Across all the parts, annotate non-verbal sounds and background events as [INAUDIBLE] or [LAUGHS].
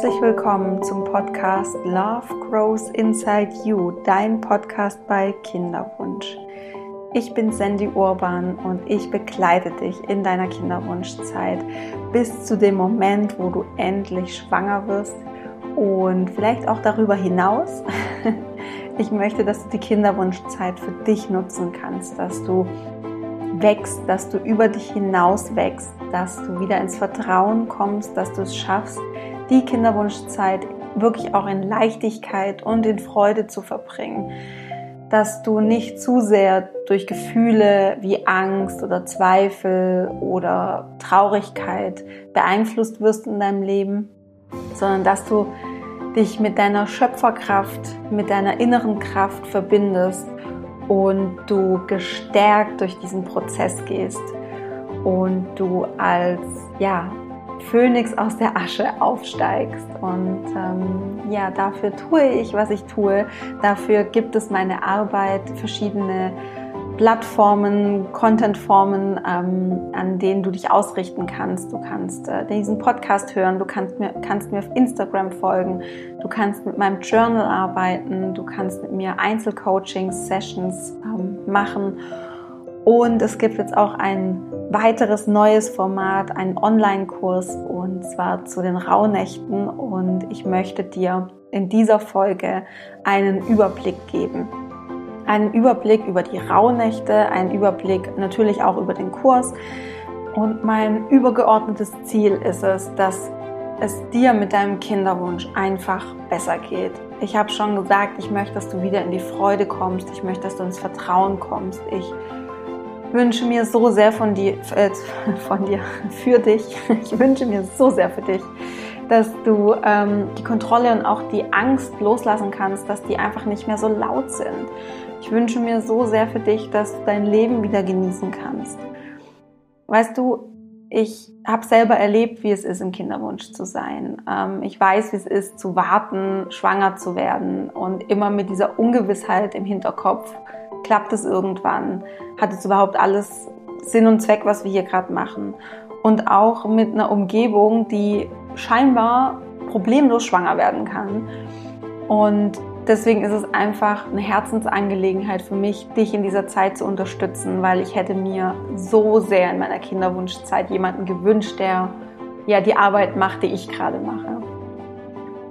Herzlich willkommen zum Podcast Love Grows Inside You, dein Podcast bei Kinderwunsch. Ich bin Sandy Urban und ich begleite dich in deiner Kinderwunschzeit bis zu dem Moment, wo du endlich schwanger wirst und vielleicht auch darüber hinaus. [LAUGHS] Ich möchte, dass du die Kinderwunschzeit für dich nutzen kannst, dass du wächst, dass du über dich hinaus wächst, dass du wieder ins Vertrauen kommst, dass du es schaffst, die Kinderwunschzeit wirklich auch in Leichtigkeit und in Freude zu verbringen. Dass du nicht zu sehr durch Gefühle wie Angst oder Zweifel oder Traurigkeit beeinflusst wirst in deinem Leben, sondern dass du dich mit deiner Schöpferkraft, mit deiner inneren Kraft verbindest und du gestärkt durch diesen Prozess gehst und du als ja Phönix aus der Asche aufsteigst. Und ähm, ja, dafür tue ich, was ich tue. Dafür gibt es meine Arbeit, verschiedene Plattformen, Contentformen, ähm, an denen du dich ausrichten kannst. Du kannst äh, diesen Podcast hören, du kannst mir, kannst mir auf Instagram folgen, du kannst mit meinem Journal arbeiten, du kannst mit mir Einzelcoachings, Sessions ähm, machen. Und es gibt jetzt auch ein weiteres neues Format, einen Online-Kurs und zwar zu den Rauhnächten und ich möchte dir in dieser Folge einen Überblick geben. Einen Überblick über die Rauhnächte, einen Überblick natürlich auch über den Kurs und mein übergeordnetes Ziel ist es, dass es dir mit deinem Kinderwunsch einfach besser geht. Ich habe schon gesagt, ich möchte, dass du wieder in die Freude kommst, ich möchte, dass du ins Vertrauen kommst. Ich wünsche mir so sehr von dir, äh, von dir, [LAUGHS] für dich, ich wünsche mir so sehr für dich, dass du ähm, die Kontrolle und auch die Angst loslassen kannst, dass die einfach nicht mehr so laut sind. Ich wünsche mir so sehr für dich, dass du dein Leben wieder genießen kannst. Weißt du, ich habe selber erlebt, wie es ist, im Kinderwunsch zu sein. Ähm, ich weiß, wie es ist, zu warten, schwanger zu werden und immer mit dieser Ungewissheit im Hinterkopf Klappt es irgendwann? Hat es überhaupt alles Sinn und Zweck, was wir hier gerade machen? Und auch mit einer Umgebung, die scheinbar problemlos schwanger werden kann. Und deswegen ist es einfach eine Herzensangelegenheit für mich, dich in dieser Zeit zu unterstützen, weil ich hätte mir so sehr in meiner Kinderwunschzeit jemanden gewünscht, der ja die Arbeit macht, die ich gerade mache.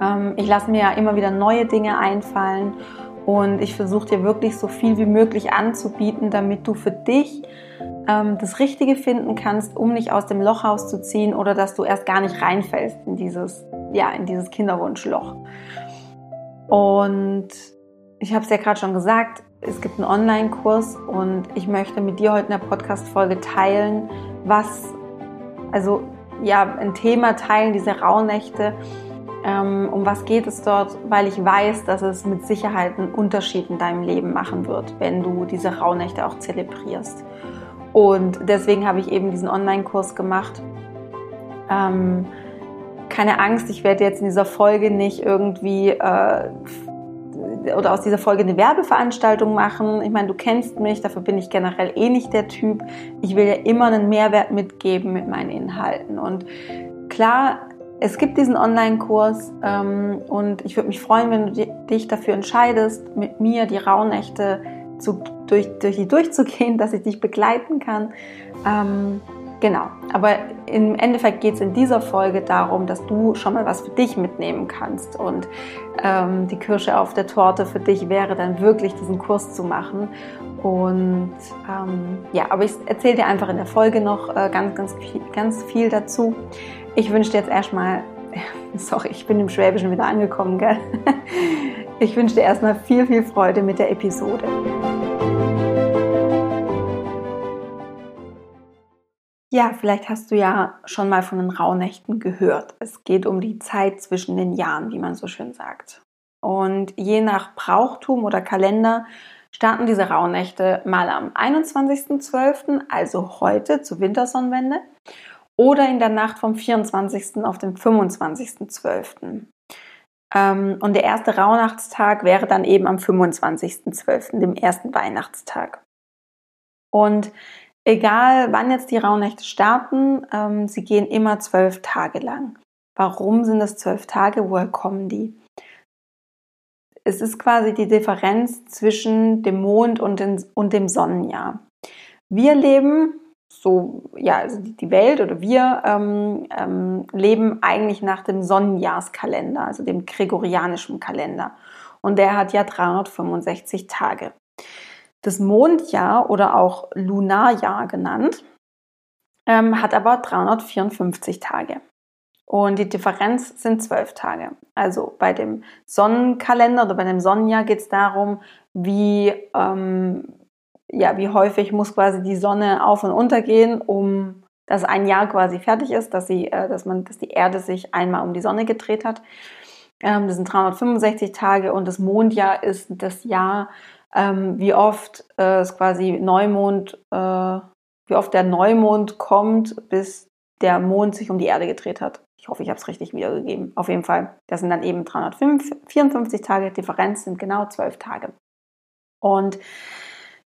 Ähm, ich lasse mir ja immer wieder neue Dinge einfallen und ich versuche dir wirklich so viel wie möglich anzubieten, damit du für dich ähm, das Richtige finden kannst, um nicht aus dem Loch rauszuziehen oder dass du erst gar nicht reinfällst in dieses, ja, in dieses Kinderwunschloch. Und ich habe es ja gerade schon gesagt, es gibt einen Online-Kurs und ich möchte mit dir heute in der Podcast-Folge teilen, was, also ja, ein Thema teilen, diese Rauhnächte, um was geht es dort, weil ich weiß, dass es mit Sicherheit einen Unterschied in deinem Leben machen wird, wenn du diese Rauhnächte auch zelebrierst. Und deswegen habe ich eben diesen Online-Kurs gemacht. Ähm, keine Angst, ich werde jetzt in dieser Folge nicht irgendwie äh, oder aus dieser Folge eine Werbeveranstaltung machen. Ich meine, du kennst mich, dafür bin ich generell eh nicht der Typ. Ich will ja immer einen Mehrwert mitgeben mit meinen Inhalten. Und klar, es gibt diesen Online-Kurs ähm, und ich würde mich freuen, wenn du dich dafür entscheidest, mit mir die Rauhnächte zu, durch, durch die durchzugehen, [LAUGHS] dass ich dich begleiten kann. Ähm, genau, aber im Endeffekt geht es in dieser Folge darum, dass du schon mal was für dich mitnehmen kannst und ähm, die Kirsche auf der Torte für dich wäre dann wirklich diesen Kurs zu machen. Und ähm, ja, aber ich erzähle dir einfach in der Folge noch äh, ganz, ganz ganz viel dazu. Ich wünsche dir jetzt erstmal, [LAUGHS] sorry, ich bin im Schwäbischen wieder angekommen, gell? [LAUGHS] Ich wünsche dir erstmal viel, viel Freude mit der Episode. Ja, vielleicht hast du ja schon mal von den Rauhnächten gehört. Es geht um die Zeit zwischen den Jahren, wie man so schön sagt. Und je nach Brauchtum oder Kalender starten diese Rauhnächte mal am 21.12., also heute zur Wintersonnenwende, oder in der Nacht vom 24. auf den 25.12. Ähm, und der erste Rauhnachtstag wäre dann eben am 25.12., dem ersten Weihnachtstag. Und egal wann jetzt die Rauhnächte starten, ähm, sie gehen immer zwölf Tage lang. Warum sind es zwölf Tage? Woher kommen die? Es ist quasi die Differenz zwischen dem Mond und, den, und dem Sonnenjahr. Wir leben so, ja, also die Welt oder wir ähm, ähm, leben eigentlich nach dem Sonnenjahrskalender, also dem gregorianischen Kalender. Und der hat ja 365 Tage. Das Mondjahr oder auch Lunarjahr genannt, ähm, hat aber 354 Tage. Und die Differenz sind zwölf Tage. Also bei dem Sonnenkalender oder bei dem Sonnenjahr geht es darum, wie, ähm, ja, wie häufig muss quasi die Sonne auf und unter gehen, um dass ein Jahr quasi fertig ist, dass, sie, äh, dass, man, dass die Erde sich einmal um die Sonne gedreht hat. Ähm, das sind 365 Tage und das Mondjahr ist das Jahr, ähm, wie oft äh, es quasi Neumond, äh, wie oft der Neumond kommt, bis der Mond sich um die Erde gedreht hat. Ich hoffe, ich habe es richtig wiedergegeben. Auf jeden Fall. Das sind dann eben 354 Tage. Differenz sind genau 12 Tage. Und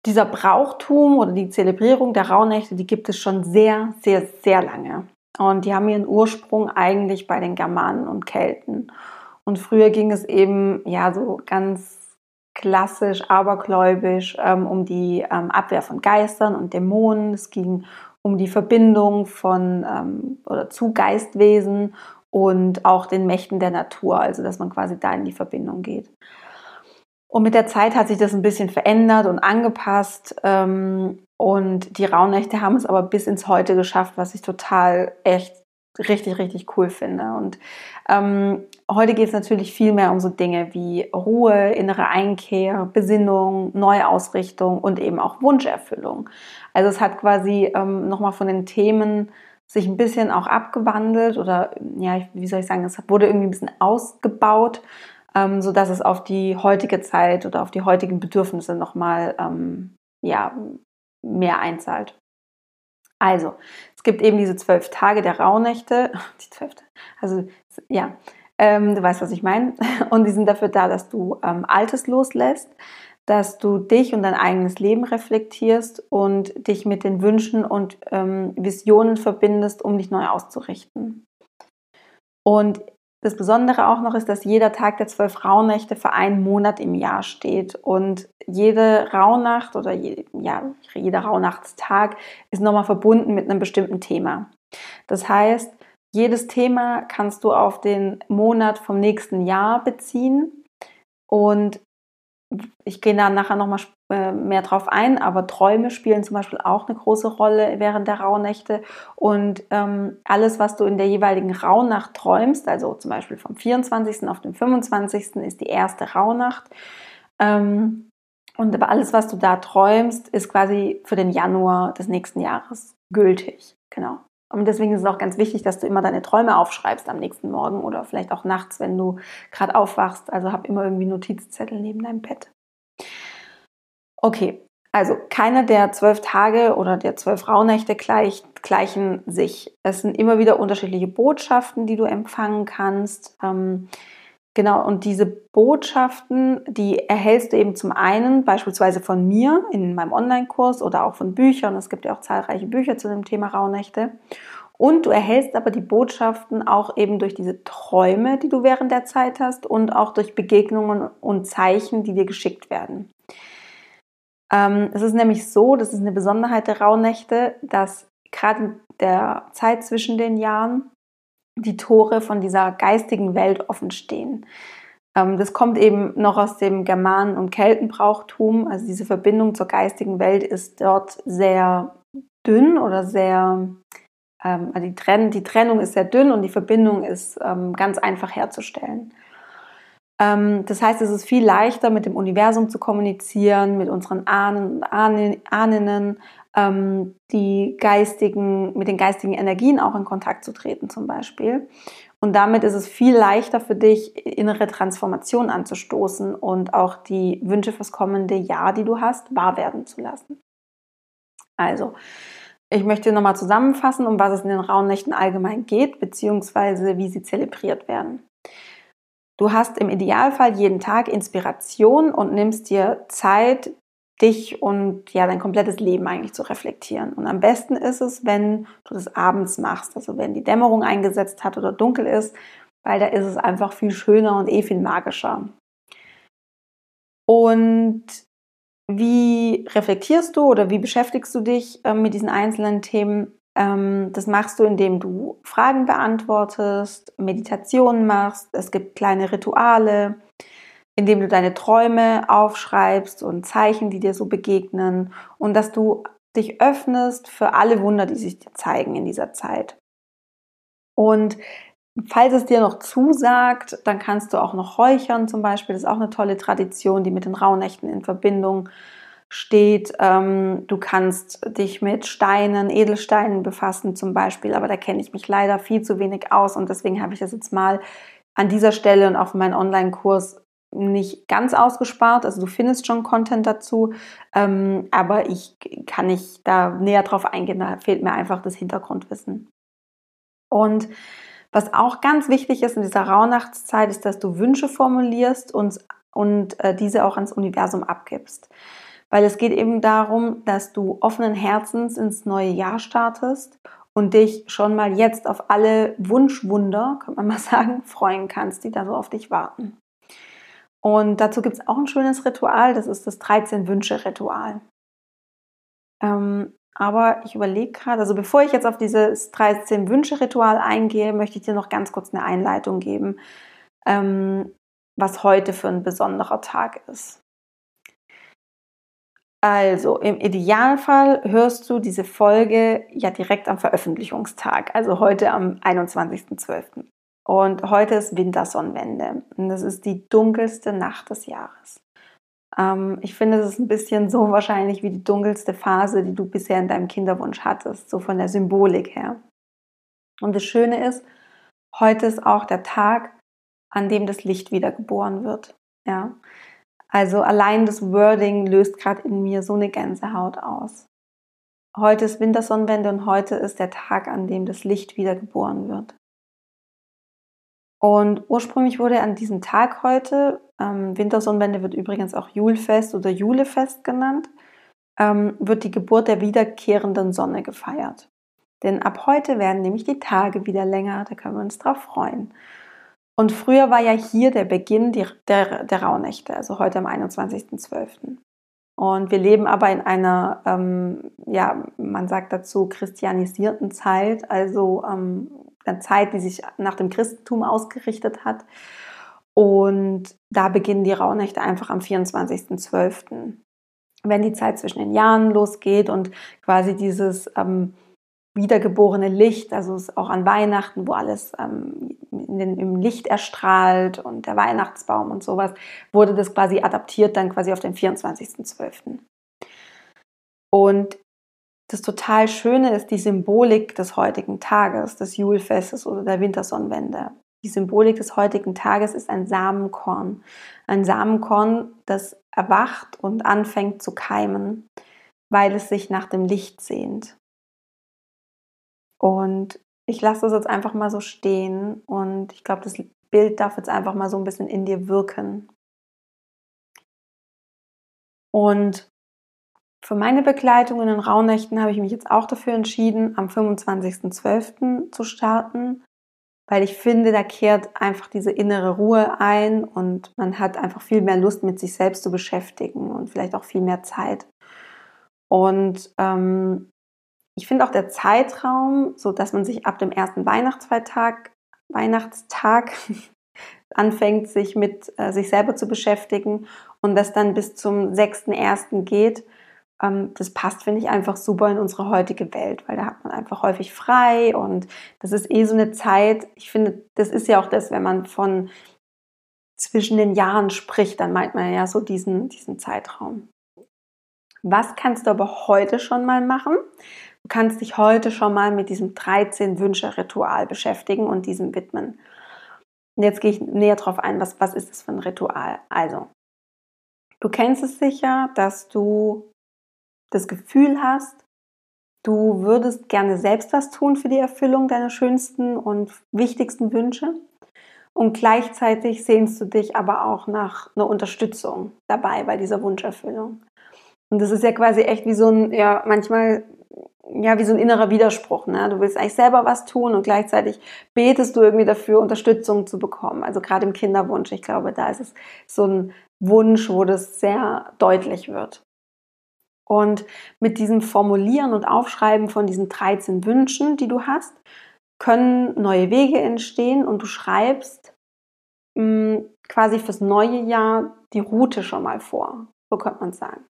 dieser Brauchtum oder die Zelebrierung der Rauhnächte, die gibt es schon sehr, sehr, sehr lange. Und die haben ihren Ursprung eigentlich bei den Germanen und Kelten. Und früher ging es eben ja so ganz klassisch, abergläubisch ähm, um die ähm, Abwehr von Geistern und Dämonen. Es ging um die Verbindung von ähm, oder zu Geistwesen und auch den Mächten der Natur, also dass man quasi da in die Verbindung geht. Und mit der Zeit hat sich das ein bisschen verändert und angepasst. Ähm, und die Rauhnächte haben es aber bis ins Heute geschafft, was ich total echt richtig, richtig cool finde. Und ähm, heute geht es natürlich viel mehr um so Dinge wie Ruhe, innere Einkehr, Besinnung, Neuausrichtung und eben auch Wunscherfüllung. Also es hat quasi ähm, nochmal von den Themen sich ein bisschen auch abgewandelt oder ja, wie soll ich sagen, es wurde irgendwie ein bisschen ausgebaut, ähm, sodass es auf die heutige Zeit oder auf die heutigen Bedürfnisse nochmal ähm, ja, mehr einzahlt. Also, es gibt eben diese zwölf Tage der Rauhnächte, [LAUGHS] die zwölf, also ja, ähm, du weißt, was ich meine. [LAUGHS] Und die sind dafür da, dass du ähm, Altes loslässt, dass du dich und dein eigenes Leben reflektierst und dich mit den Wünschen und ähm, Visionen verbindest, um dich neu auszurichten. Und das Besondere auch noch ist, dass jeder Tag der zwölf Rauhnächte für einen Monat im Jahr steht. Und jede Rauhnacht oder je, ja, jeder Rauhnachtstag ist nochmal verbunden mit einem bestimmten Thema. Das heißt, jedes Thema kannst du auf den Monat vom nächsten Jahr beziehen. Und ich gehe da nachher nochmal äh, mehr drauf ein, aber Träume spielen zum Beispiel auch eine große Rolle während der Rauhnächte. Und ähm, alles, was du in der jeweiligen Rauhnacht träumst, also zum Beispiel vom 24. auf den 25. ist die erste Rauhnacht. Ähm, und aber alles, was du da träumst, ist quasi für den Januar des nächsten Jahres gültig. Genau. Und deswegen ist es auch ganz wichtig, dass du immer deine Träume aufschreibst am nächsten Morgen oder vielleicht auch nachts, wenn du gerade aufwachst. Also hab immer irgendwie Notizzettel neben deinem Bett. Okay, also keine der zwölf Tage oder der zwölf Rauhnächte gleich, gleichen sich. Es sind immer wieder unterschiedliche Botschaften, die du empfangen kannst. Ähm, genau, und diese Botschaften, die erhältst du eben zum einen beispielsweise von mir in meinem Online-Kurs oder auch von Büchern. Es gibt ja auch zahlreiche Bücher zu dem Thema Rauhnächte. Und du erhältst aber die Botschaften auch eben durch diese Träume, die du während der Zeit hast und auch durch Begegnungen und Zeichen, die dir geschickt werden. Ähm, es ist nämlich so, das ist eine Besonderheit der Rauhnächte, dass gerade in der Zeit zwischen den Jahren die Tore von dieser geistigen Welt offen stehen. Ähm, das kommt eben noch aus dem Germanen- und Keltenbrauchtum. Also diese Verbindung zur geistigen Welt ist dort sehr dünn oder sehr, ähm, die, Trenn die Trennung ist sehr dünn und die Verbindung ist ähm, ganz einfach herzustellen. Ähm, das heißt, es ist viel leichter, mit dem Universum zu kommunizieren, mit unseren Ahnen und Ahnen, ähm, die geistigen, mit den geistigen Energien auch in Kontakt zu treten zum Beispiel. Und damit ist es viel leichter für dich, innere Transformation anzustoßen und auch die Wünsche fürs kommende Jahr, die du hast, wahr werden zu lassen. Also, ich möchte nochmal zusammenfassen, um was es in den Rauhnächten allgemein geht, beziehungsweise wie sie zelebriert werden. Du hast im Idealfall jeden Tag Inspiration und nimmst dir Zeit, dich und ja dein komplettes Leben eigentlich zu reflektieren. Und am besten ist es, wenn du das abends machst, also wenn die Dämmerung eingesetzt hat oder dunkel ist, weil da ist es einfach viel schöner und eh viel magischer. Und wie reflektierst du oder wie beschäftigst du dich äh, mit diesen einzelnen Themen? Ähm, das machst du, indem du Fragen beantwortest, Meditationen machst. Es gibt kleine Rituale, indem du deine Träume aufschreibst und Zeichen, die dir so begegnen und dass du dich öffnest für alle Wunder, die sich dir zeigen in dieser Zeit. Und falls es dir noch zusagt, dann kannst du auch noch räuchern zum Beispiel. Das ist auch eine tolle Tradition, die mit den Rauhnächten in Verbindung steht. Ähm, du kannst dich mit Steinen, Edelsteinen befassen zum Beispiel, aber da kenne ich mich leider viel zu wenig aus und deswegen habe ich das jetzt mal an dieser Stelle und auf meinen Online-Kurs nicht ganz ausgespart. Also du findest schon Content dazu, ähm, aber ich kann nicht da näher drauf eingehen. Da fehlt mir einfach das Hintergrundwissen. Und was auch ganz wichtig ist in dieser Rauhnachtszeit, ist, dass du Wünsche formulierst und, und äh, diese auch ans Universum abgibst. Weil es geht eben darum, dass du offenen Herzens ins neue Jahr startest und dich schon mal jetzt auf alle Wunschwunder, kann man mal [LAUGHS] sagen, freuen kannst, die da so auf dich warten. Und dazu gibt es auch ein schönes Ritual, das ist das 13-Wünsche-Ritual. Ähm, aber ich überlege gerade, also bevor ich jetzt auf dieses 13-Wünsche-Ritual eingehe, möchte ich dir noch ganz kurz eine Einleitung geben, ähm, was heute für ein besonderer Tag ist. Also im Idealfall hörst du diese Folge ja direkt am Veröffentlichungstag, also heute am 21.12. Und heute ist Wintersonnenwende und das ist die dunkelste Nacht des Jahres. Ähm, ich finde, es ist ein bisschen so wahrscheinlich wie die dunkelste Phase, die du bisher in deinem Kinderwunsch hattest, so von der Symbolik her. Und das Schöne ist, heute ist auch der Tag, an dem das Licht wiedergeboren wird. Ja. Also allein das Wording löst gerade in mir so eine Gänsehaut aus. Heute ist Wintersonnenwende und heute ist der Tag, an dem das Licht wiedergeboren wird. Und ursprünglich wurde an diesem Tag heute, ähm, Wintersonnenwende wird übrigens auch Julfest oder Julefest genannt, ähm, wird die Geburt der wiederkehrenden Sonne gefeiert. Denn ab heute werden nämlich die Tage wieder länger, da können wir uns drauf freuen. Und früher war ja hier der Beginn der, der, Rauhnächte, also heute am 21.12. Und wir leben aber in einer, ähm, ja, man sagt dazu, christianisierten Zeit, also ähm, einer Zeit, die sich nach dem Christentum ausgerichtet hat. Und da beginnen die Rauhnächte einfach am 24.12. Wenn die Zeit zwischen den Jahren losgeht und quasi dieses ähm, wiedergeborene Licht, also auch an Weihnachten, wo alles ähm, den, im Licht erstrahlt und der Weihnachtsbaum und sowas, wurde das quasi adaptiert dann quasi auf den 24.12. Und das total Schöne ist die Symbolik des heutigen Tages, des Julfestes oder der Wintersonnenwende. Die Symbolik des heutigen Tages ist ein Samenkorn. Ein Samenkorn, das erwacht und anfängt zu keimen, weil es sich nach dem Licht sehnt. Und ich lasse das jetzt einfach mal so stehen und ich glaube, das Bild darf jetzt einfach mal so ein bisschen in dir wirken. Und für meine Begleitung in den Rauhnächten habe ich mich jetzt auch dafür entschieden, am 25.12. zu starten, weil ich finde, da kehrt einfach diese innere Ruhe ein und man hat einfach viel mehr Lust, mit sich selbst zu beschäftigen und vielleicht auch viel mehr Zeit. Und ähm, ich finde auch der Zeitraum, so dass man sich ab dem ersten Weihnachtsfeiertag, Weihnachtstag [LAUGHS] anfängt, sich mit äh, sich selber zu beschäftigen und das dann bis zum 6.1. geht, ähm, das passt, finde ich, einfach super in unsere heutige Welt, weil da hat man einfach häufig frei und das ist eh so eine Zeit. Ich finde, das ist ja auch das, wenn man von zwischen den Jahren spricht, dann meint man ja so diesen, diesen Zeitraum. Was kannst du aber heute schon mal machen? Du kannst dich heute schon mal mit diesem 13-Wünsche-Ritual beschäftigen und diesem widmen. Und jetzt gehe ich näher drauf ein, was, was ist das für ein Ritual? Also, du kennst es sicher, dass du das Gefühl hast, du würdest gerne selbst was tun für die Erfüllung deiner schönsten und wichtigsten Wünsche und gleichzeitig sehnst du dich aber auch nach einer Unterstützung dabei bei dieser Wunscherfüllung. Und das ist ja quasi echt wie so ein, ja, manchmal, ja, wie so ein innerer Widerspruch. Ne? Du willst eigentlich selber was tun und gleichzeitig betest du irgendwie dafür, Unterstützung zu bekommen. Also gerade im Kinderwunsch, ich glaube, da ist es so ein Wunsch, wo das sehr deutlich wird. Und mit diesem Formulieren und Aufschreiben von diesen 13 Wünschen, die du hast, können neue Wege entstehen und du schreibst mh, mm, quasi fürs neue Jahr die Route schon mal vor. So könnte man sagen.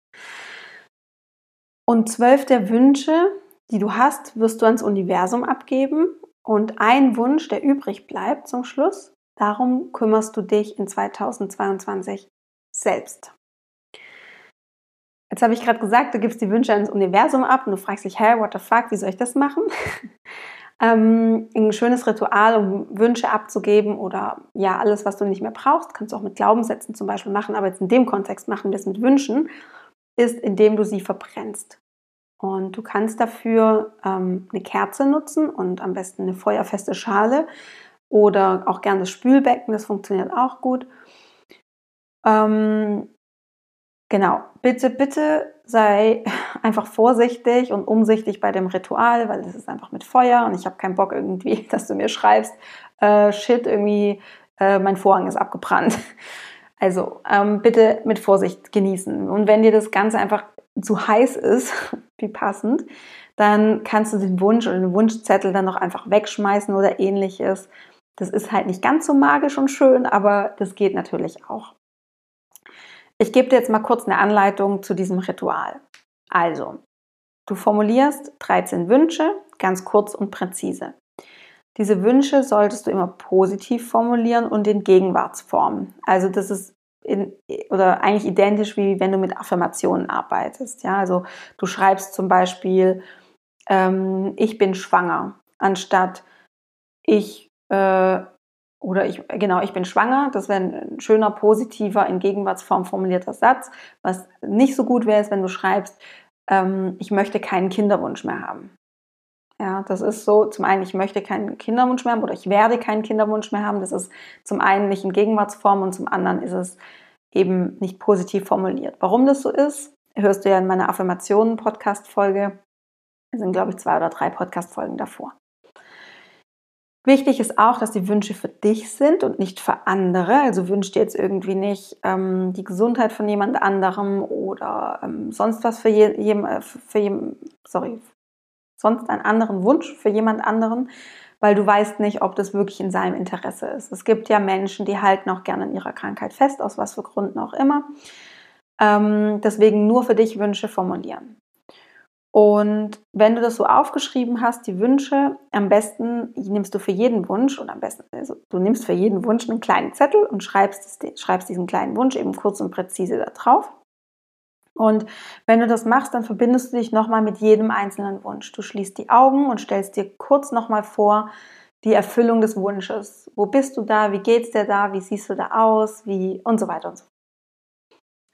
Und zwölf der Wünsche, die du hast, wirst du ans Universum abgeben. Und ein Wunsch, der übrig bleibt zum Schluss, darum kümmerst du dich in 2022 selbst. Jetzt habe ich gerade gesagt, du gibst die Wünsche ans Universum ab und du fragst dich, hä, what the fuck, wie soll ich das machen? [LAUGHS] ähm, ein schönes Ritual, um Wünsche abzugeben oder ja, alles, was du nicht mehr brauchst, kannst du auch mit Glaubenssätzen zum Beispiel machen, aber jetzt in dem Kontext machen wir es mit Wünschen, ist, indem du sie verbrennst. Und du kannst dafür ähm, eine Kerze nutzen und am besten eine feuerfeste Schale oder auch gerne das Spülbecken, das funktioniert auch gut. Ähm, genau, bitte, bitte sei [LAUGHS] einfach vorsichtig und umsichtig bei dem Ritual, weil es ist einfach mit Feuer und ich habe keinen Bock irgendwie, [LAUGHS] dass du mir schreibst, äh, shit, irgendwie, äh, mein Vorhang ist abgebrannt. [LAUGHS] Also ähm, bitte mit Vorsicht genießen. Und wenn dir das Ganze einfach zu heiß ist, [LAUGHS] wie passend, dann kannst du den Wunsch oder den Wunschzettel dann noch einfach wegschmeißen oder ähnliches. Das ist halt nicht ganz so magisch und schön, aber das geht natürlich auch. Ich gebe dir jetzt mal kurz eine Anleitung zu diesem Ritual. Also, du formulierst 13 Wünsche, ganz kurz und präzise. Diese Wünsche solltest du immer positiv formulieren und in Gegenwartsform. Also das ist in, oder eigentlich identisch wie wenn du mit Affirmationen arbeitest. Ja, also du schreibst zum Beispiel, ähm, ich bin schwanger, anstatt ich äh, oder ich, genau, ich bin schwanger. Das wäre ein schöner, positiver, in Gegenwartsform formulierter Satz. Was nicht so gut wäre, ist, wenn du schreibst, ähm, ich möchte keinen Kinderwunsch mehr haben. Ja, das ist so, zum einen, ich möchte keinen Kinderwunsch mehr haben oder ich werde keinen Kinderwunsch mehr haben. Das ist zum einen nicht in Gegenwartsform und zum anderen ist es eben nicht positiv formuliert. Warum das so ist, hörst du ja in meiner Affirmationen-Podcast-Folge. Es sind, glaube ich, zwei oder drei Podcast-Folgen davor. Wichtig ist auch, dass die Wünsche für dich sind und nicht für andere. Also wünscht dir jetzt irgendwie nicht ähm, die Gesundheit von jemand anderem oder ähm, sonst was für, je, je, für je, sorry, sonst einen anderen Wunsch für jemand anderen, weil du weißt nicht, ob das wirklich in seinem Interesse ist. Es gibt ja Menschen, die halten auch gerne in ihrer Krankheit fest, aus was für Gründen auch immer. Ähm, deswegen nur für dich Wünsche formulieren. Und wenn du das so aufgeschrieben hast, die Wünsche, am besten nimmst du für jeden Wunsch und am besten, also du nimmst für jeden Wunsch einen kleinen Zettel und schreibst, schreibst diesen kleinen Wunsch eben kurz und präzise da drauf. Und wenn du das machst, dann verbindest du dich nochmal mit jedem einzelnen Wunsch. Du schließt die Augen und stellst dir kurz nochmal vor, die Erfüllung des Wunsches. Wo bist du da? Wie geht's dir da? Wie siehst du da aus? Wie und so weiter und so fort.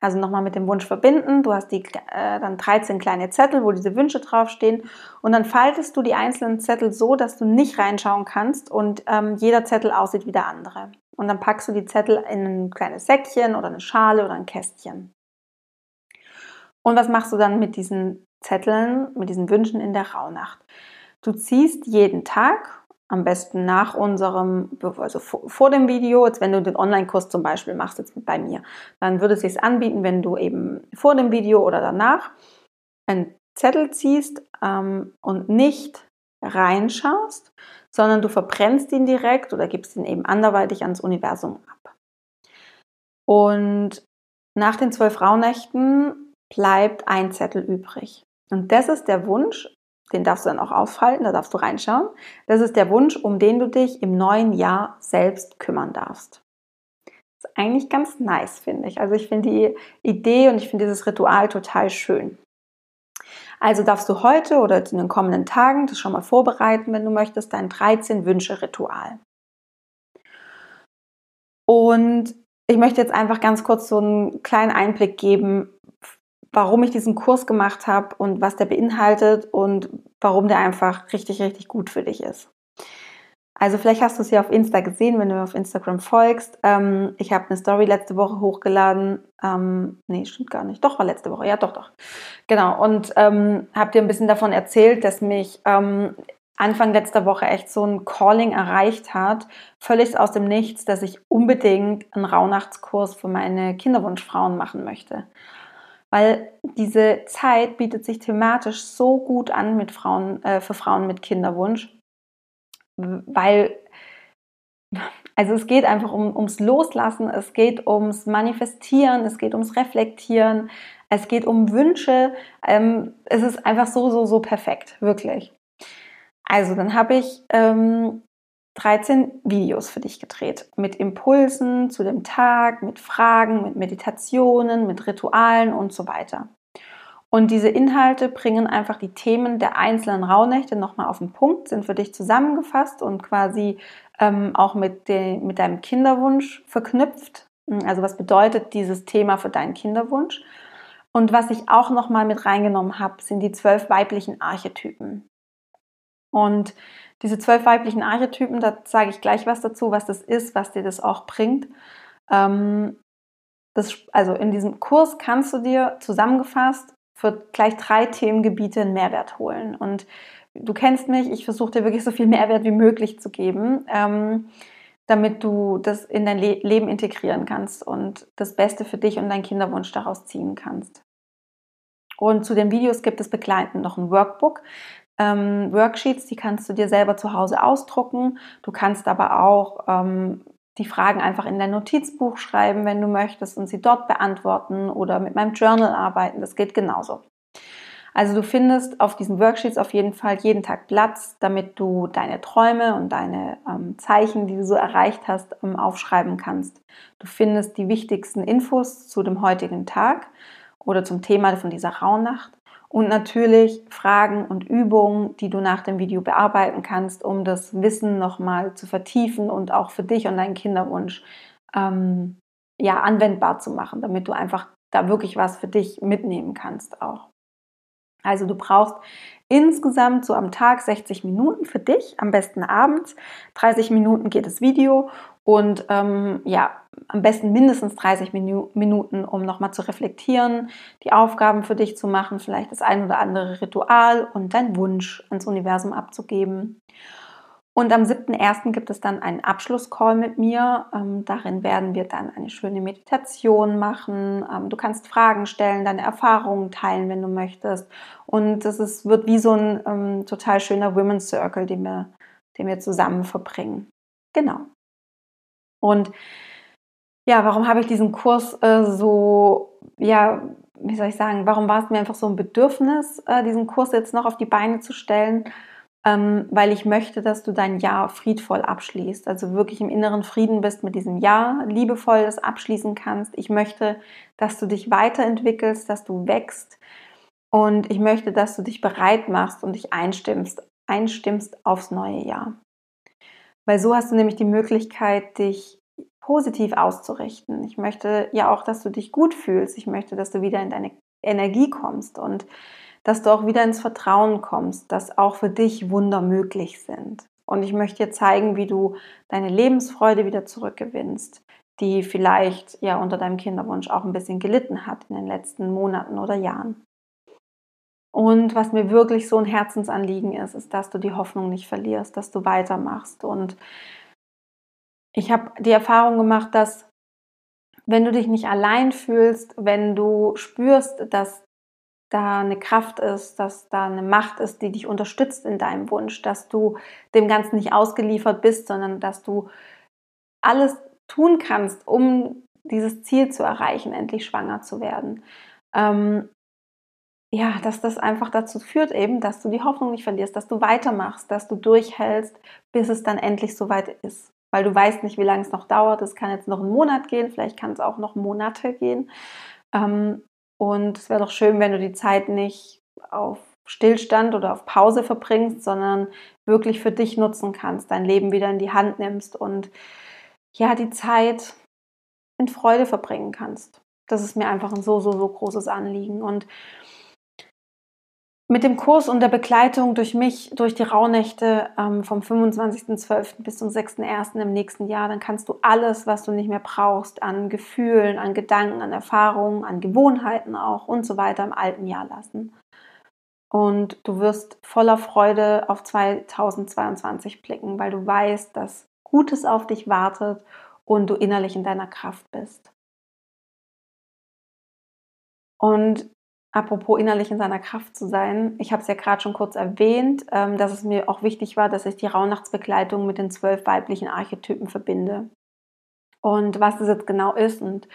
Also nochmal mit dem Wunsch verbinden. Du hast die äh, dann 13 kleine Zettel, wo diese Wünsche draufstehen. Und dann faltest du die einzelnen Zettel so, dass du nicht reinschauen kannst und ähm, jeder Zettel aussieht wie der andere. Und dann packst du die Zettel in ein kleines Säckchen oder eine Schale oder ein Kästchen. Und was machst du dann mit diesen Zetteln, mit diesen Wünschen in der Rauhnacht? Du ziehst jeden Tag, am besten nach unserem, also vor dem Video, jetzt wenn du den Online-Kurs zum Beispiel machst, jetzt bei mir, dann würde es sich anbieten, wenn du eben vor dem Video oder danach einen Zettel ziehst ähm, und nicht reinschaust, sondern du verbrennst ihn direkt oder gibst ihn eben anderweitig ans Universum ab. Und nach den zwölf Rauhnächten bleibt ein Zettel übrig. Und das ist der Wunsch, den darfst du dann auch aufhalten, da darfst du reinschauen. Das ist der Wunsch, um den du dich im neuen Jahr selbst kümmern darfst. Das ist eigentlich ganz nice, finde ich. Also ich finde die Idee und ich finde dieses Ritual total schön. Also darfst du heute oder in den kommenden Tagen das schon mal vorbereiten, wenn du möchtest, dein 13 Wünsche Ritual. Und ich möchte jetzt einfach ganz kurz so einen kleinen Einblick geben, warum ich diesen Kurs gemacht habe und was der beinhaltet und warum der einfach richtig, richtig gut für dich ist. Also vielleicht hast du es ja auf Insta gesehen, wenn du mir auf Instagram folgst. Ähm, ich habe eine Story letzte Woche hochgeladen. Ähm, nee, stimmt gar nicht. Doch, war letzte Woche. Ja, doch, doch. Genau. Und ähm, habe dir ein bisschen davon erzählt, dass mich ähm, Anfang letzter Woche echt so ein Calling erreicht hat, völlig aus dem Nichts, dass ich unbedingt einen Rauhnachtskurs für meine Kinderwunschfrauen machen möchte. Weil diese Zeit bietet sich thematisch so gut an mit Frauen, äh, für Frauen mit Kinderwunsch, weil also es geht einfach um, ums Loslassen, es geht ums Manifestieren, es geht ums Reflektieren, es geht um Wünsche. Ähm, es ist einfach so, so, so perfekt, wirklich. Also, dann habe ich ähm, 13 Videos für dich gedreht mit Impulsen zu dem Tag, mit Fragen, mit Meditationen, mit Ritualen und so weiter. Und diese Inhalte bringen einfach die Themen der einzelnen Rauhnächte nochmal auf den Punkt, sind für dich zusammengefasst und quasi ähm, auch mit, de, mit deinem Kinderwunsch verknüpft. Also was bedeutet dieses Thema für deinen Kinderwunsch? Und was ich auch nochmal mit reingenommen habe, sind die zwölf weiblichen Archetypen. Und diese zwölf weiblichen Archetypen, da sage ich gleich was dazu, was das ist, was dir das auch bringt. Ähm, das, also in diesem Kurs kannst du dir zusammengefasst für gleich drei Themengebiete einen Mehrwert holen. Und du kennst mich, ich versuche dir wirklich so viel Mehrwert wie möglich zu geben, ähm, damit du das in dein Le Leben integrieren kannst und das Beste für dich und deinen Kinderwunsch daraus ziehen kannst. Und zu den Videos gibt es begleitend noch ein Workbook ähm, Worksheets, die kannst du dir selber zu Hause ausdrucken. Du kannst aber auch ähm, die Fragen einfach in dein Notizbuch schreiben, wenn du möchtest, und sie dort beantworten oder mit meinem Journal arbeiten. Das geht genauso. Also du findest auf diesen Worksheets auf jeden Fall jeden Tag Platz, damit du deine Träume und deine ähm, Zeichen, die du so erreicht hast, ähm, aufschreiben kannst. Du findest die wichtigsten Infos zu dem heutigen Tag oder zum Thema von dieser Rauhnacht und natürlich Fragen und Übungen, die du nach dem Video bearbeiten kannst, um das Wissen nochmal zu vertiefen und auch für dich und deinen Kinderwunsch ähm, ja, anwendbar zu machen, damit du einfach da wirklich was für dich mitnehmen kannst auch. Also du brauchst insgesamt so am Tag 60 Minuten für dich, am besten abends. 30 Minuten geht das Video und ähm, ja, am besten mindestens 30 Minu Minuten, um nochmal zu reflektieren, die Aufgaben für dich zu machen, vielleicht das ein oder andere Ritual und deinen Wunsch ans Universum abzugeben. Und am 7.1. gibt es dann einen Abschlusscall mit mir. Ähm, darin werden wir dann eine schöne Meditation machen. Ähm, du kannst Fragen stellen, deine Erfahrungen teilen, wenn du möchtest. Und es ist, wird wie so ein ähm, total schöner Women's Circle, den wir, den wir zusammen verbringen. Genau. Und ja, warum habe ich diesen Kurs äh, so, ja, wie soll ich sagen, warum war es mir einfach so ein Bedürfnis, äh, diesen Kurs jetzt noch auf die Beine zu stellen? Ähm, weil ich möchte, dass du dein Jahr friedvoll abschließt, also wirklich im inneren Frieden bist mit diesem Jahr, liebevoll das abschließen kannst. Ich möchte, dass du dich weiterentwickelst, dass du wächst und ich möchte, dass du dich bereit machst und dich einstimmst, einstimmst aufs neue Jahr. Weil so hast du nämlich die Möglichkeit, dich positiv auszurichten. Ich möchte ja auch, dass du dich gut fühlst. Ich möchte, dass du wieder in deine Energie kommst und dass du auch wieder ins Vertrauen kommst, dass auch für dich Wunder möglich sind. Und ich möchte dir zeigen, wie du deine Lebensfreude wieder zurückgewinnst, die vielleicht ja unter deinem Kinderwunsch auch ein bisschen gelitten hat in den letzten Monaten oder Jahren. Und was mir wirklich so ein Herzensanliegen ist, ist, dass du die Hoffnung nicht verlierst, dass du weitermachst. Und ich habe die Erfahrung gemacht, dass wenn du dich nicht allein fühlst, wenn du spürst, dass da eine Kraft ist, dass da eine Macht ist, die dich unterstützt in deinem Wunsch, dass du dem Ganzen nicht ausgeliefert bist, sondern dass du alles tun kannst, um dieses Ziel zu erreichen, endlich schwanger zu werden. Ähm, ja, dass das einfach dazu führt eben, dass du die Hoffnung nicht verlierst, dass du weitermachst, dass du durchhältst, bis es dann endlich soweit ist. Weil du weißt nicht, wie lange es noch dauert. Es kann jetzt noch einen Monat gehen, vielleicht kann es auch noch Monate gehen. Ähm, und es wäre doch schön, wenn du die Zeit nicht auf Stillstand oder auf Pause verbringst, sondern wirklich für dich nutzen kannst, dein Leben wieder in die Hand nimmst und ja, die Zeit in Freude verbringen kannst. Das ist mir einfach ein so, so, so großes Anliegen. Und mit dem Kurs und der Begleitung durch mich, durch die Rauhnächte ähm, vom 25.12. bis zum 6.1. im nächsten Jahr, dann kannst du alles, was du nicht mehr brauchst, an Gefühlen, an Gedanken, an Erfahrungen, an Gewohnheiten auch und so weiter im alten Jahr lassen. Und du wirst voller Freude auf 2022 blicken, weil du weißt, dass Gutes auf dich wartet und du innerlich in deiner Kraft bist. Und Apropos innerlich in seiner Kraft zu sein. Ich habe es ja gerade schon kurz erwähnt, ähm, dass es mir auch wichtig war, dass ich die Rauhnachtsbegleitung mit den zwölf weiblichen Archetypen verbinde. Und was das jetzt genau ist und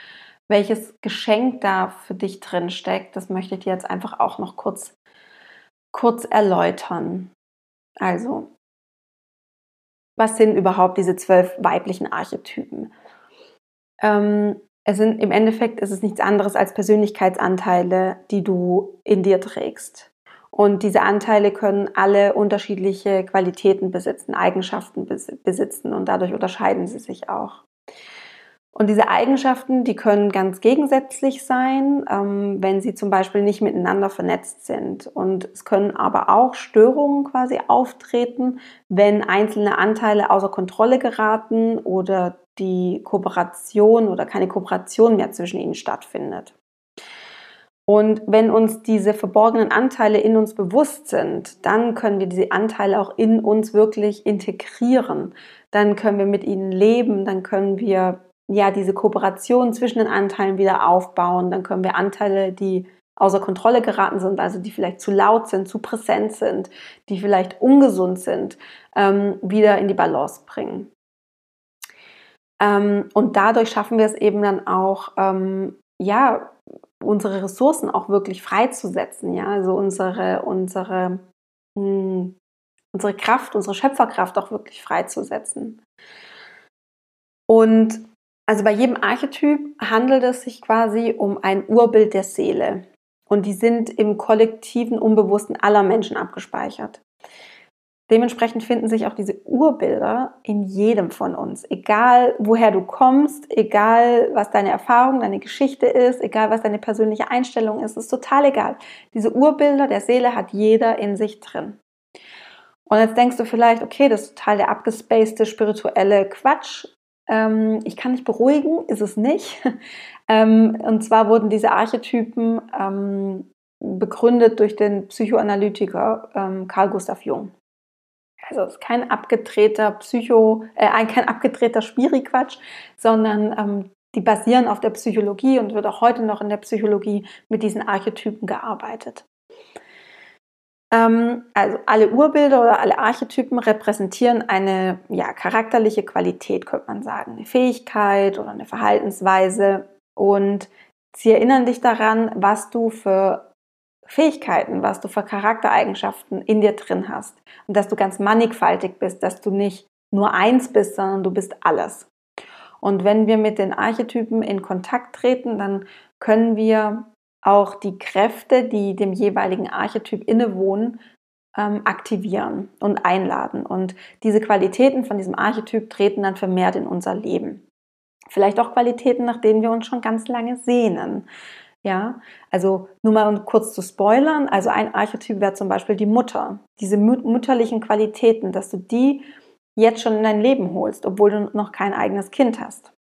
welches Geschenk da für dich drin steckt, das möchte ich dir jetzt einfach auch noch kurz, kurz erläutern. Also, was sind überhaupt diese zwölf weiblichen Archetypen? Ähm, es sind im Endeffekt ist es nichts anderes als Persönlichkeitsanteile, die du in dir trägst. Und diese Anteile können alle unterschiedliche Qualitäten besitzen, Eigenschaften besitzen und dadurch unterscheiden sie sich auch. Und diese Eigenschaften, die können ganz gegensätzlich sein, ähm, wenn sie zum Beispiel nicht miteinander vernetzt sind. Und es können aber auch Störungen quasi auftreten, wenn einzelne Anteile außer Kontrolle geraten oder die Kooperation oder keine Kooperation mehr zwischen ihnen stattfindet. Und wenn uns diese verborgenen Anteile in uns bewusst sind, dann können wir diese Anteile auch in uns wirklich integrieren. Dann können wir mit ihnen leben, dann können wir ja diese Kooperation zwischen den Anteilen wieder aufbauen, dann können wir Anteile, die außer Kontrolle geraten sind, also die vielleicht zu laut sind, zu präsent sind, die vielleicht ungesund sind, ähm, wieder in die Balance bringen. Ähm, und dadurch schaffen wir es eben dann auch, ähm, ja, unsere Ressourcen auch wirklich freizusetzen, ja, also unsere, unsere, mh, hm, unsere Kraft, unsere Schöpferkraft auch wirklich freizusetzen. Und also bei jedem Archetyp handelt es sich quasi um ein Urbild der Seele. Und die sind im kollektiven Unbewussten aller Menschen abgespeichert. Dementsprechend finden sich auch diese Urbilder in jedem von uns. Egal woher du kommst, egal was deine Erfahrung, deine Geschichte ist, egal was deine persönliche Einstellung ist, ist total egal. Diese Urbilder der Seele hat jeder in sich drin. Und jetzt denkst du vielleicht, okay, das ist total der abgespacede spirituelle Quatsch. Ähm, ich kann dich beruhigen, ist es nicht. [LAUGHS] ähm, und zwar wurden diese Archetypen ähm, begründet durch den Psychoanalytiker ähm, Carl Gustav Jung. Also es ist kein abgedrehter Psycho, äh, kein abgedrehter Spiriquatsch, sondern ähm, die basieren auf der Psychologie und wird auch heute noch in der Psychologie mit diesen Archetypen gearbeitet. Ähm, also alle Urbilder oder alle Archetypen repräsentieren eine ja, charakterliche Qualität, könnte man sagen, eine Fähigkeit oder eine Verhaltensweise und sie erinnern dich daran, was du für Fähigkeiten, was du für Charaktereigenschaften in dir drin hast und dass du ganz mannigfaltig bist, dass du nicht nur eins bist, sondern du bist alles. Und wenn wir mit den Archetypen in Kontakt treten, dann können wir auch die Kräfte, die dem jeweiligen Archetyp innewohnen, ähm, aktivieren und einladen. Und diese Qualitäten von diesem Archetyp treten dann vermehrt in unser Leben. Vielleicht auch Qualitäten, nach denen wir uns schon ganz lange sehnen. Ja, also nur mal kurz zu spoilern. Also ein Archetyp wäre zum Beispiel die Mutter. Diese mütterlichen Qualitäten, dass du die jetzt schon in dein Leben holst, obwohl du noch kein eigenes Kind hast.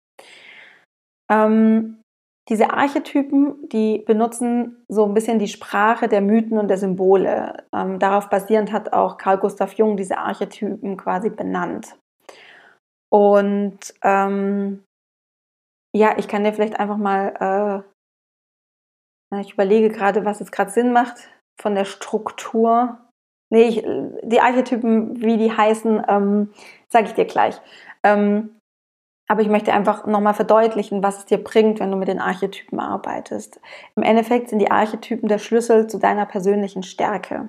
Ähm, diese Archetypen, die benutzen so ein bisschen die Sprache der Mythen und der Symbole. Ähm, darauf basierend hat auch Carl Gustav Jung diese Archetypen quasi benannt. Und ähm, ja, ich kann dir vielleicht einfach mal äh, ich überlege gerade, was jetzt gerade Sinn macht von der Struktur. Nee, ich, die Archetypen, wie die heißen, ähm, sage ich dir gleich. Ähm, aber ich möchte einfach nochmal verdeutlichen, was es dir bringt, wenn du mit den Archetypen arbeitest. Im Endeffekt sind die Archetypen der Schlüssel zu deiner persönlichen Stärke.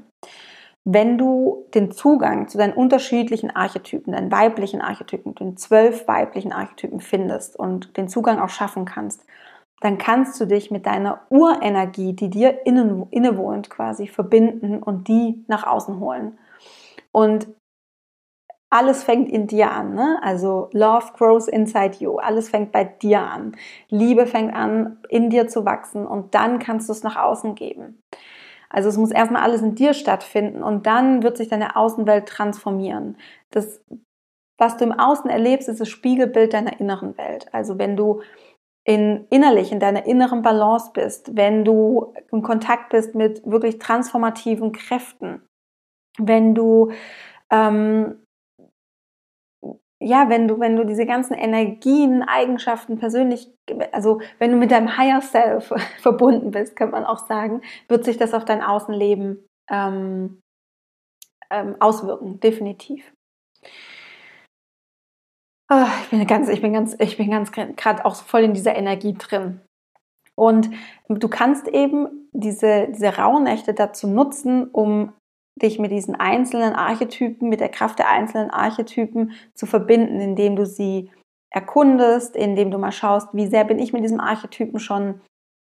Wenn du den Zugang zu deinen unterschiedlichen Archetypen, deinen weiblichen Archetypen, den zwölf weiblichen Archetypen findest und den Zugang auch schaffen kannst, dann kannst du dich mit deiner Urenergie, die dir innen, innewohnt, quasi verbinden und die nach außen holen. Und alles fängt in dir an. Ne? Also Love grows inside you. Alles fängt bei dir an. Liebe fängt an, in dir zu wachsen und dann kannst du es nach außen geben. Also es muss erstmal alles in dir stattfinden und dann wird sich deine Außenwelt transformieren. Das, was du im Außen erlebst, ist das Spiegelbild deiner inneren Welt. Also wenn du in, innerlich in deiner inneren Balance bist, wenn du in Kontakt bist mit wirklich transformativen Kräften, wenn du ähm, ja, wenn du, wenn du diese ganzen Energien, Eigenschaften persönlich, also wenn du mit deinem Higher Self [LAUGHS] verbunden bist, könnte man auch sagen, wird sich das auf dein Außenleben ähm, ähm, auswirken, definitiv. Oh, ich bin ganz, ich bin ganz, ich bin ganz gerade auch voll in dieser Energie drin. Und du kannst eben diese, diese Rauhnächte dazu nutzen, um dich mit diesen einzelnen Archetypen, mit der Kraft der einzelnen Archetypen zu verbinden, indem du sie erkundest, indem du mal schaust, wie sehr bin ich mit diesem Archetypen schon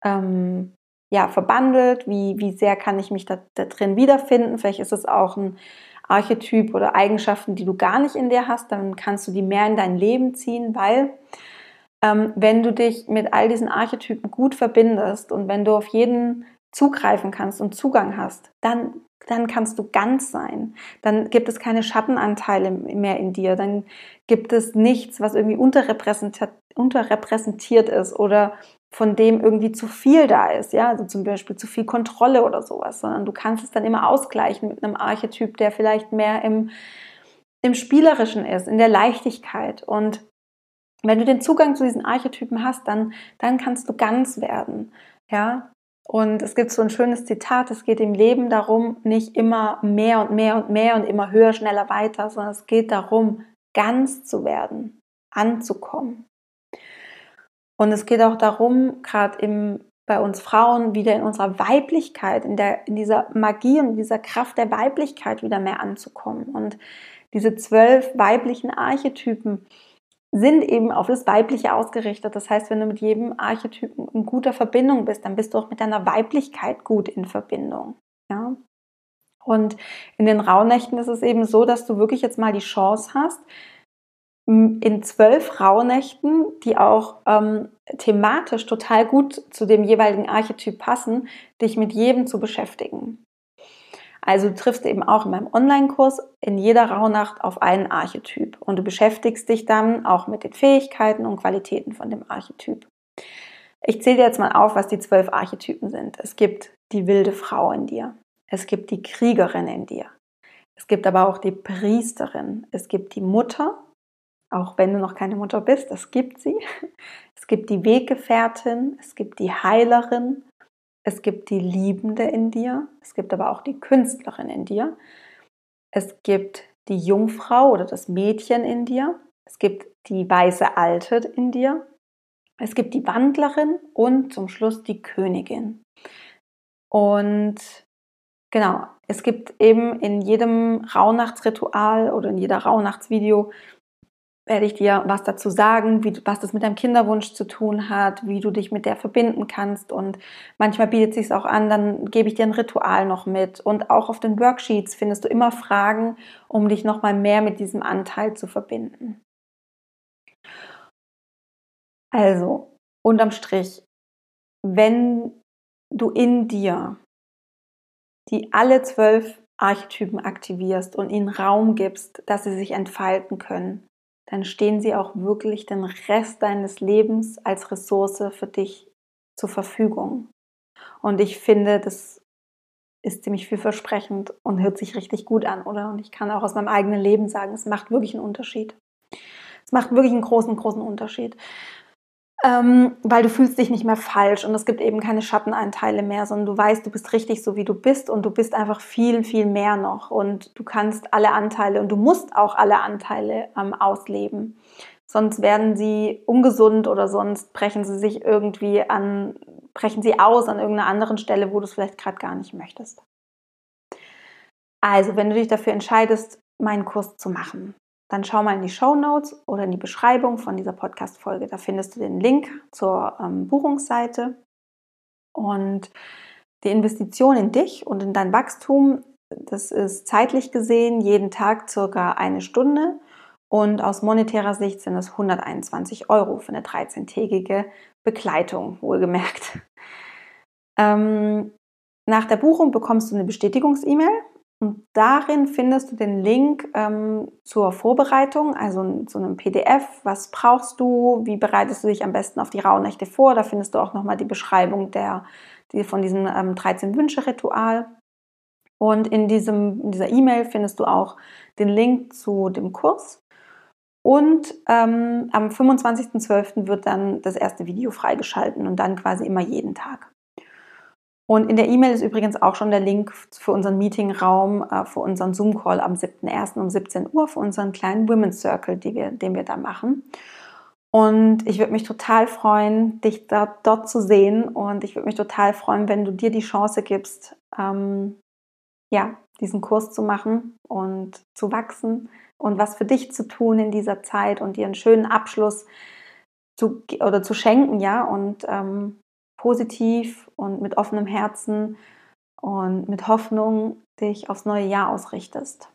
ähm, ja, verbandelt, wie, wie sehr kann ich mich da, da drin wiederfinden. Vielleicht ist es auch ein Archetyp oder Eigenschaften, die du gar nicht in dir hast, dann kannst du die mehr in dein Leben ziehen, weil ähm, wenn du dich mit all diesen Archetypen gut verbindest und wenn du auf jeden zugreifen kannst und Zugang hast, dann, dann kannst du ganz sein. Dann gibt es keine Schattenanteile mehr in dir. Dann gibt es nichts, was irgendwie unterrepräsentiert, unterrepräsentiert ist oder von dem irgendwie zu viel da ist, ja, also zum Beispiel zu viel Kontrolle oder sowas, sondern du kannst es dann immer ausgleichen mit einem Archetyp, der vielleicht mehr im, im Spielerischen ist, in der Leichtigkeit. Und wenn du den Zugang zu diesen Archetypen hast, dann, dann kannst du ganz werden, ja. Und es gibt so ein schönes Zitat, es geht im Leben darum, nicht immer mehr und mehr und mehr und immer höher, schneller, weiter, sondern es geht darum, ganz zu werden, anzukommen. Und es geht auch darum, gerade bei uns Frauen wieder in unserer Weiblichkeit, in, der, in dieser Magie und dieser Kraft der Weiblichkeit wieder mehr anzukommen. Und diese zwölf weiblichen Archetypen, sind eben auf das Weibliche ausgerichtet. Das heißt, wenn du mit jedem Archetypen in guter Verbindung bist, dann bist du auch mit deiner Weiblichkeit gut in Verbindung. Ja? Und in den Rauhnächten ist es eben so, dass du wirklich jetzt mal die Chance hast, in zwölf Rauhnächten, die auch ähm, thematisch total gut zu dem jeweiligen Archetyp passen, dich mit jedem zu beschäftigen. Also du triffst eben auch in meinem Online-Kurs in jeder Rauhnacht auf einen Archetyp und du beschäftigst dich dann auch mit den Fähigkeiten und Qualitäten von dem Archetyp. Ich zähle dir jetzt mal auf, was die zwölf Archetypen sind. Es gibt die wilde Frau in dir. Es gibt die Kriegerin in dir. Es gibt aber auch die Priesterin. Es gibt die Mutter, auch wenn du noch keine Mutter bist, es gibt sie. Es gibt die Weggefährtin, es gibt die Heilerin, es gibt die Liebende in dir, es gibt aber auch die Künstlerin in dir, es gibt die Jungfrau oder das Mädchen in dir, es gibt die weiße Alte in dir, es gibt die Wandlerin und zum Schluss die Königin. Und genau, es gibt eben in jedem Rauhnachtsritual oder in jeder Rauhnachtsvideo werde ich dir was dazu sagen, wie, was das mit deinem Kinderwunsch zu tun hat, wie du dich mit der verbinden kannst. Und manchmal bietet es sich auch an, dann gebe ich dir ein Ritual noch mit. Und auch auf den Worksheets findest du immer Fragen, um dich nochmal mehr mit diesem Anteil zu verbinden. Also, unterm Strich, wenn du in dir die alle zwölf Archetypen aktivierst und ihnen Raum gibst, dass sie sich entfalten können, dann stehen sie auch wirklich den Rest deines Lebens als Ressource für dich zur Verfügung. Und ich finde, das ist ziemlich vielversprechend und hört sich richtig gut an, oder? Und ich kann auch aus meinem eigenen Leben sagen, es macht wirklich einen Unterschied. Es macht wirklich einen großen, großen Unterschied ähm, weil du fühlst dich nicht mehr falsch und es gibt eben keine Schattenanteile mehr, sondern du weißt, du bist richtig so, wie du bist und du bist einfach viel, viel mehr noch und du kannst alle Anteile und du musst auch alle Anteile ähm, ausleben. Sonst werden sie ungesund oder sonst brechen sie sich irgendwie an, brechen sie aus an irgendeiner anderen Stelle, wo du es vielleicht gerade gar nicht möchtest. Also, wenn du dich dafür entscheidest, meinen Kurs zu machen, dann schau mal in die Show Notes oder in die Beschreibung von dieser Podcast-Folge. Da findest du den Link zur ähm, Buchungsseite. Und die Investition in dich und in dein Wachstum, das ist zeitlich gesehen jeden Tag circa eine Stunde. Und aus monetärer Sicht sind es 121 Euro für eine 13-tägige Begleitung, wohlgemerkt. Ähm, nach der Buchung bekommst du eine Bestätigungs-E-Mail und darin findest du den Link ähm, zur Vorbereitung, also zu einem PDF. Was brauchst du? Wie bereitest du dich am besten auf die Rauhnächte vor? Da findest du auch nochmal die Beschreibung der, die, von diesem ähm, 13-Wünsche-Ritual. Und in, diesem, in dieser E-Mail findest du auch den Link zu dem Kurs. Und ähm, am 25.12. wird dann das erste Video freigeschalten und dann quasi immer jeden Tag. Und in der E-Mail ist übrigens auch schon der Link für unseren Meetingraum, äh, für unseren Zoom-Call am 7.1. um 17 Uhr, für unseren kleinen Women's Circle, wir, den wir da machen. Und ich würde mich total freuen, dich da, dort zu sehen. Und ich würde mich total freuen, wenn du dir die Chance gibst, ähm, ja, diesen Kurs zu machen und zu wachsen und was für dich zu tun in dieser Zeit und dir einen schönen Abschluss zu oder zu schenken, ja, und ähm, positiv und mit offenem Herzen und mit Hoffnung dich aufs neue Jahr ausrichtest.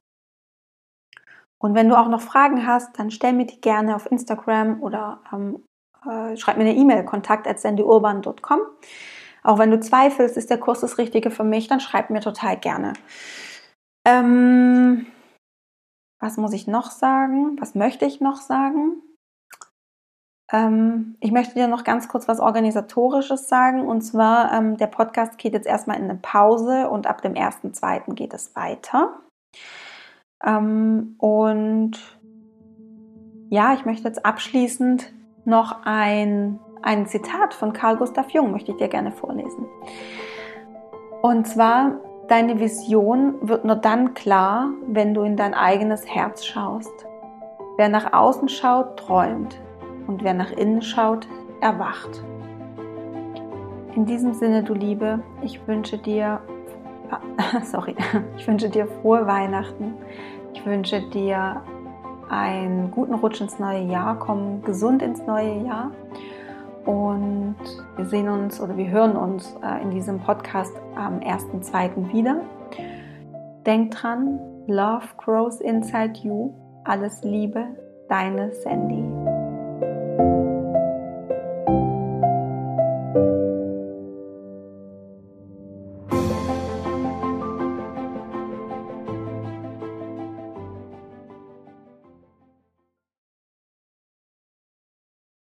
Und wenn du auch noch Fragen hast, dann stell mir die gerne auf Instagram oder ähm, äh, schreib mir eine E-Mail, kontakt.sandyurban.com. Auch wenn du zweifelst, ist der Kurs das Richtige für mich, dann schreib mir total gerne. Ähm, was muss ich noch sagen? Was möchte ich noch sagen? Ähm, ich möchte dir noch ganz kurz was Organisatorisches sagen. Und zwar, ähm, der Podcast geht jetzt erstmal in eine Pause und ab dem 1.2. geht es weiter. Ähm, und ja, ich möchte jetzt abschließend noch ein, ein Zitat von Carl Gustav Jung, möchte ich dir gerne vorlesen. Und zwar, deine Vision wird nur dann klar, wenn du in dein eigenes Herz schaust. Wer nach außen schaut, träumt und wer nach innen schaut, erwacht. In diesem Sinne, du Liebe, ich wünsche dir, [LAUGHS] sorry, [LAUGHS] ich wünsche dir frohe Weihnachten. Ich wünsche dir einen guten Rutsch ins neue Jahr. Komm gesund ins neue Jahr. Und wir sehen uns oder wir hören uns äh, in diesem Podcast am 1.2. wieder. Denk dran, Love grows inside you. Alles Liebe, deine Sandy.